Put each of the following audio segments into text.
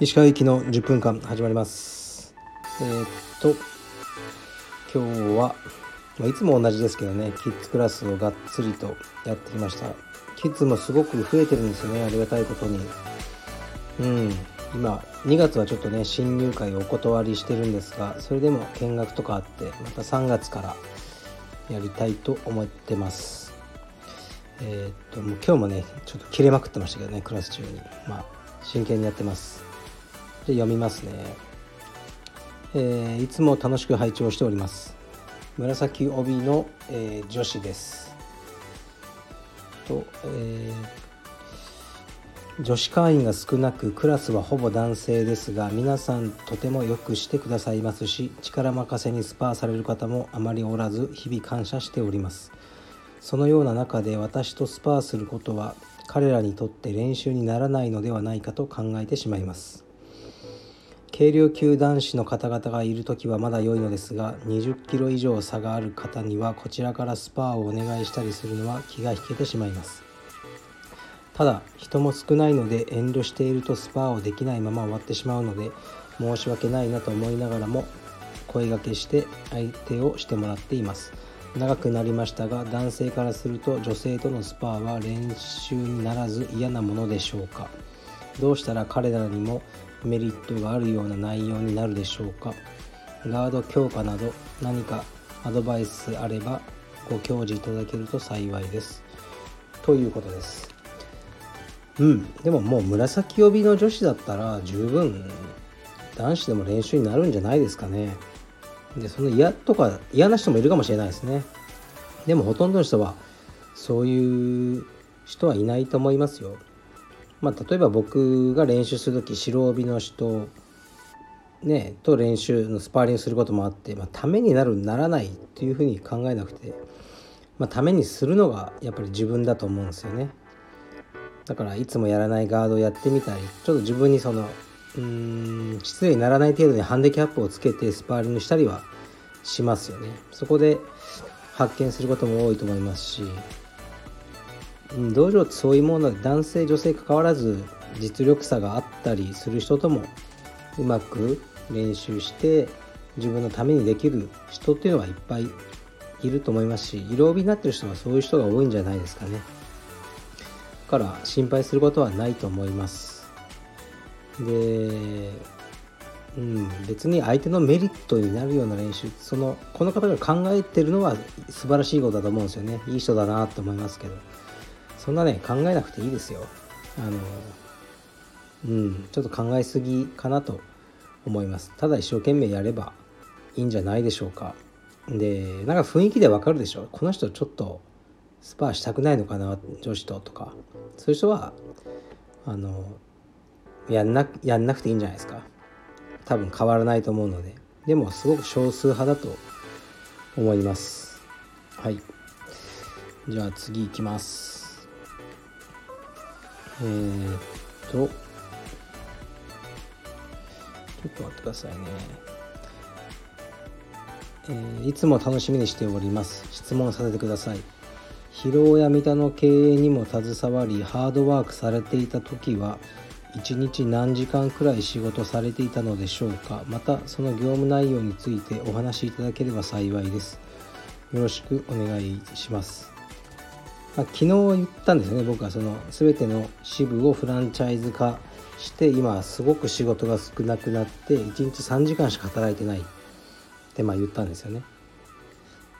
石川行きの10分間始まります。えー、っと今日は、まあ、いつも同じですけどねキッズクラスをがっつりとやってきました。キッズもすごく増えてるんですよねありがたいことに。うん。今2月はちょっとね新入会をお断りしてるんですがそれでも見学とかあってまた3月からやりたいと思ってます。えー、っともう今日もねちょっと切れまくってましたけどねクラス中に。まあ真剣にやってます。で読みますね、えー、いつも楽しく拝聴しております。紫帯の、えー、女子です。と、えー女子会員が少なくクラスはほぼ男性ですが皆さんとてもよくしてくださいますし力任せにスパーされる方もあまりおらず日々感謝しております。そのような中で私とスパーすることは彼らにとって練習にならないのではないかと考えてしまいます。軽量級男子の方々がいる時はまだ良いのですが20キロ以上差がある方にはこちらからスパーをお願いしたりするのは気が引けてしまいます。ただ人も少ないので遠慮しているとスパーをできないまま終わってしまうので申し訳ないなと思いながらも声がけして相手をしてもらっています。長くなりましたが男性からすると女性とのスパーは練習にならず嫌なものでしょうか？どうしたら彼らにもメリットがあるような内容になるでしょうか？ガード強化など何かアドバイスあればご教示いただけると幸いです。ということです。うん。でももう紫帯の女子だったら十分男子でも練習になるんじゃないですかね。でその嫌とか嫌な人もいるかもしれないですね。でもほとんどの人はそういう人はいないと思いますよ。まあ例えば僕が練習する時白帯の人ねと練習のスパーリングすることもあって、まあ、ためになるならないっていうふうに考えなくて、まあ、ためにするのがやっぱり自分だと思うんですよね。だからいつもやらないガードをやってみたりちょっと自分にそのうーん失礼にならない程度にハンディキャップをつけてスパーリングしたりはしますよねそこで発見することも多いと思いますし、うん、道場ってそういうもので男性女性関わらず実力差があったりする人ともうまく練習して自分のためにできる人っていうのはいっぱいいると思いますし色帯になってる人はそういう人が多いんじゃないですかね。から心配することはないと思いますでうん別に相手のメリットになるような練習そのこの方が考えてるのは素晴らしいことだと思うんですよね。いい人だなと思いますけど。そんなね考えなくていいですよ。あのうんちょっと考えすぎかなと思います。ただ一生懸命やればいいんじゃないでしょうか。でなんか雰囲気でわかるでしょ？この人ちょっとスパーしたくないのかな女子ととか。そういう人はあのやんなやんなくていいんじゃないですか。多分変わらないと思うので。でもすごく少数派だと思います。はい。じゃあ次いきます。えー、っと。ちょっと待ってくださいね。えー、いつも楽しみにしております。質問させてください。広尾や三田の経営にも携わりハードワークされていた時は1日何時間くらい仕事されていたのでしょうか？またその業務内容についてお話しいただければ幸いです。よろしくお願いします、まあ、昨日言ったんですね。僕はその全ての支部をフランチャイズ化して今すごく仕事が少なくなって1日3時間しか働いてないってまあ言ったんですよね。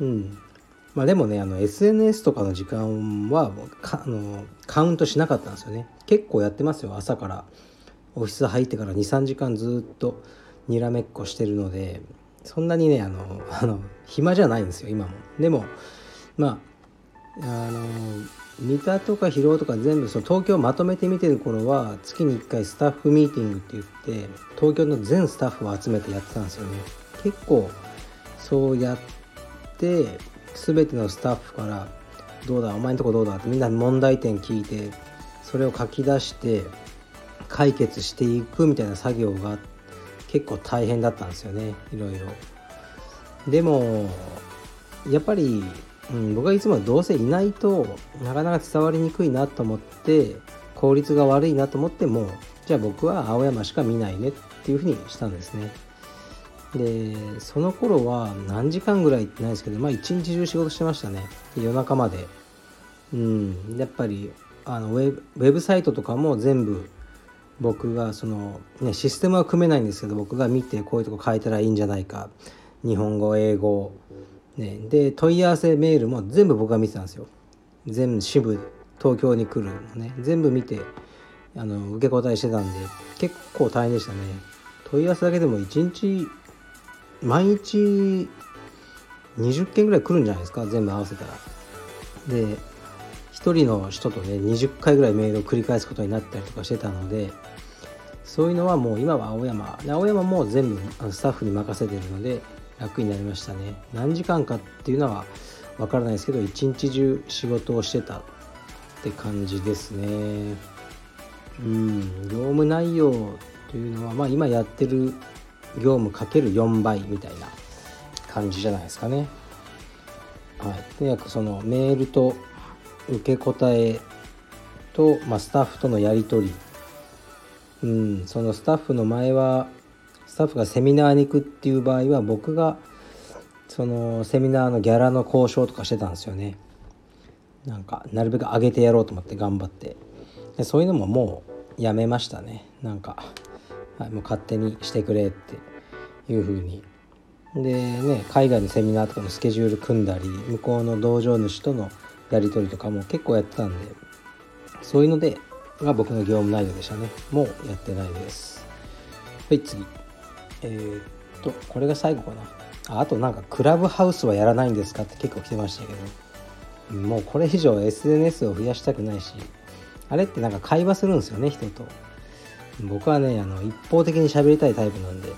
うん。まあでもねあの SNS とかの時間はあのカウントしなかったんですよね。結構やってますよ朝からオフィス入ってから23時間ずっとにらめっこしてるのでそんなにねあのあの暇じゃないんですよ今もでもまああの三田とか広尾とか全部その東京まとめて見てる頃は月に1回スタッフミーティングって言って東京の全スタッフを集めてやってたんですよね結構そうやって全てのスタッフから「どうだお前んとこどうだ?」ってみんな問題点聞いてそれを書き出して解決していくみたいな作業が結構大変だったんですよね。いろいろ。でもやっぱりうん、僕はいつもどうせいないとなかなか伝わりにくいなと思って効率が悪いなと思ってもじゃあ僕は青山しか見ないねっていうふうにしたんですね。でその頃は何時間ぐらいってないですけどまあ一日中仕事してましたね。夜中まで。うんやっぱりあのウェブサイトとかも全部僕がその、ね、システムは組めないんですけど僕が見てこういうとこ書いたらいいんじゃないか。日本語英語、ね、で問い合わせメールも全部僕が見てたんですよ。全部支部東京に来るのね。全部見てあの受け答えしてたんで結構大変でしたね。問い合わせだけでも1日毎日20件ぐらい来るんじゃないですか？全部合わせたら。で1人の人とね20回ぐらいメールを繰り返すことになったりとかしてたのでそういうのはもう今は青山。青山も全部スタッフに任せてるので楽になりましたね。何時間かっていうのは分からないですけど一日中仕事をしてたって感じですね。うん。業務内容というのはまあ今やってる業務かける4倍みたいな感じじゃないですかね。はい、とにかくそのメールと受け答えと、まあ、スタッフとのやり取り。うん、そのスタッフの前はスタッフがセミナーに行くっていう場合は僕がそのセミナーのギャラの交渉とかしてたんですよね。なんかなるべく上げてやろうと思って頑張って。でそういうのももうやめましたね。なんか、はい、もう勝手にしてくれっていう風に。でね海外のセミナーとかのスケジュール組んだり向こうの道場主とのやり取りとかも結構やってたんでそういうのでが僕の業務内容でしたね。もうやってないです。はい次。えー、っとこれが最後かな。ああとなんかクラブハウスはやらないんですかって結構来てましたけど。もうこれ以上 SNS を増やしたくないしあれってなんか会話するんですよね人と。僕はねあの一方的に喋りたいタイプなんで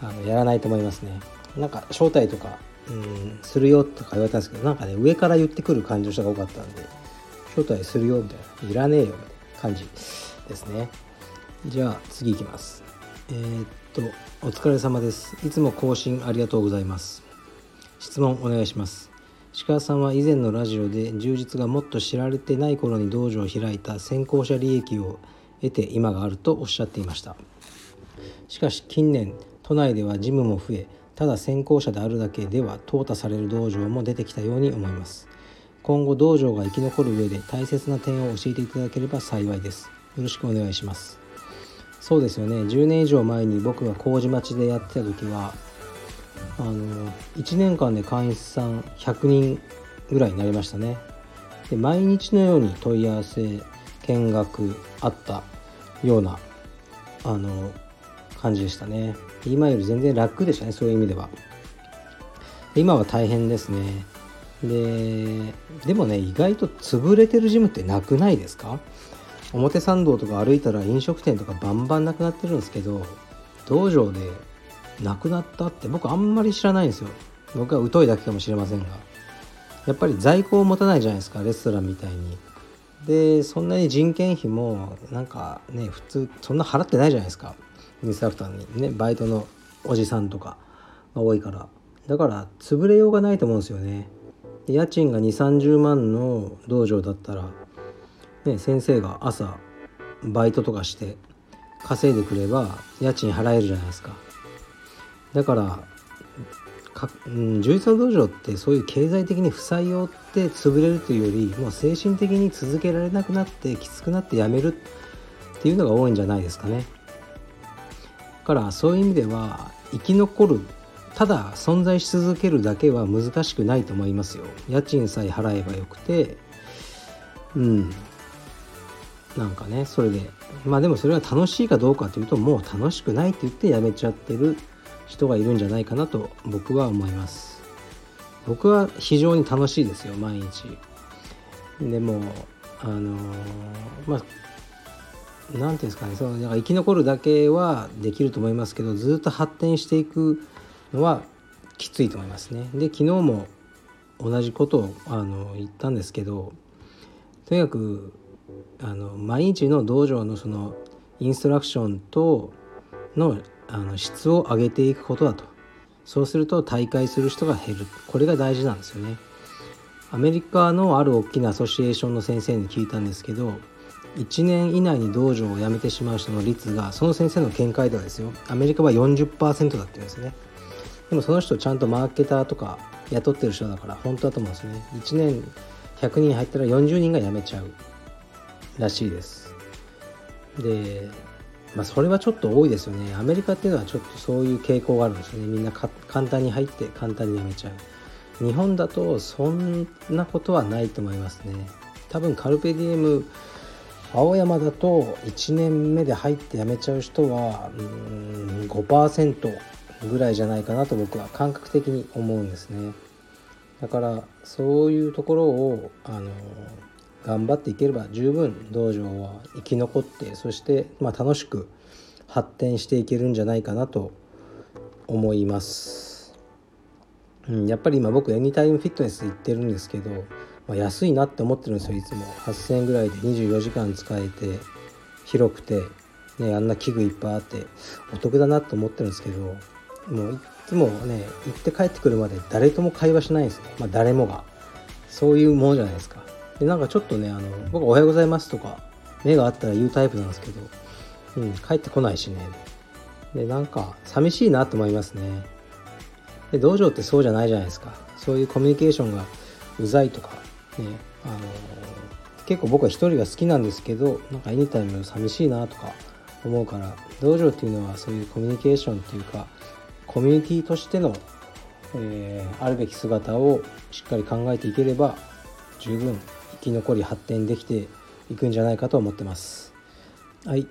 あのやらないと思いますね。なんか招待とかうんするよとか言われたんですけどなんかね上から言ってくる感じの人が多かったんで招待するよみたいないらねえよみたいな感じですね。じゃあ次いきます。えー、っとお疲れ様です。いつも更新ありがとうございます。質問お願いします。石川さんは以前のラジオで充実がもっと知られてない頃に道場を開いた先行者利益を得て今があるとおっしゃっていました。しかし近年都内ではジムも増えただ先行者であるだけでは淘汰される道場も出てきたように思います。今後道場が生き残る上で大切な点を教えていただければ幸いです。よろしくお願いします。そうですよね。10年以上前に僕が麹町でやってた時はあの1年間で会員さん100人ぐらいになりましたね。で毎日のように問い合わせ見学あったようなあの感じでしたね。今より全然楽でしたねそういう意味では。今は大変ですね。ででもね意外と潰れてるジムってなくないですか？表参道とか歩いたら飲食店とかバンバンなくなってるんですけど道場でなくなったって僕あんまり知らないんですよ。僕は疎いだけかもしれませんが。やっぱり在庫を持たないじゃないですかレストランみたいに。でそんなに人件費もなんかね普通そんな払ってないじゃないですか。インストラクターにねバイトのおじさんとかが多いから。だから潰れようがないと思うんですよね。家賃が2 3 0万の道場だったら、ね、先生が朝バイトとかして稼いでくれば家賃払えるじゃないですか。だからか、うん、充実の道場ってそういう経済的に負債を負って潰れるというよりもう精神的に続けられなくなってきつくなってやめるっていうのが多いんじゃないですかね。からそういう意味では生き残るただ存在し続けるだけは難しくないと思いますよ。家賃さえ払えばよくてうん。なんかねそれで。まあでもそれは楽しいかどうかというともう楽しくないって言ってやめちゃってる人がいるんじゃないかなと僕は思います。僕は非常に楽しいですよ毎日。でもあのまあ何て言うんですかねそのだか生き残るだけはできると思いますけどずっと発展していくのはきついと思いますね。で昨日も同じことをあの言ったんですけどとにかくあの毎日の道場のそのインストラクションとのあの質を上げていくことだと。そうすると大会する人が減る。これが大事なんですよね。アメリカのある大きなアソシエーションの先生に聞いたんですけど1年以内に道場を辞めてしまう人の率がその先生の見解ではですよアメリカは40%だって言うんですね。でもその人ちゃんとマーケターとか雇ってる人だから本当だと思うんですね。1年100人入ったら40人が辞めちゃうらしいです。でまあそれはちょっと多いですよね。アメリカっていうのはちょっとそういう傾向があるんですよね。みんな簡単に入って簡単に辞めちゃう。日本だとそんなことはないと思いますね。多分カルペディエム青山だと1年目で入って辞めちゃう人はうん5%ぐらいじゃないかなと僕は感覚的に思うんですね。だからそういうところをあの頑張っていければ十分道場は生き残ってそして、まあ、楽しく発展していけるんじゃないかなと思います、うん、やっぱり今僕エニタイムフィットネス行ってるんですけど、まあ、安いなって思ってるんですよいつも。8000円ぐらいで24時間使えて広くて、ね、あんな器具いっぱいあってお得だなと思ってるんですけどもういつもね行って帰ってくるまで誰とも会話しないんですね、まあ、誰もが。そういうものじゃないですか。でなんかちょっとねあの僕「おはようございます」とか目があったら言うタイプなんですけど、うん、帰ってこないしね。でなんか寂しいなと思いますね。で道場ってそうじゃないじゃないですか。そういうコミュニケーションがうざいとかねあの結構僕は一人が好きなんですけどなんかエニタイム寂しいなとか思うから道場っていうのはそういうコミュニケーションっていうかコミュニティとしての、えー、あるべき姿をしっかり考えていければ十分生き残り発展できていくんじゃないかと思ってます。はい。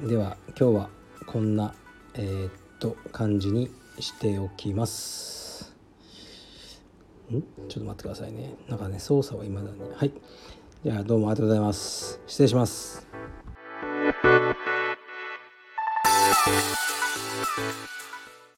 では今日はこんなえー、っと感じにしておきます。ん？ちょっと待ってくださいね。なんかね操作は未だに。はい。じゃあどうもありがとうございます。失礼します。Thank you.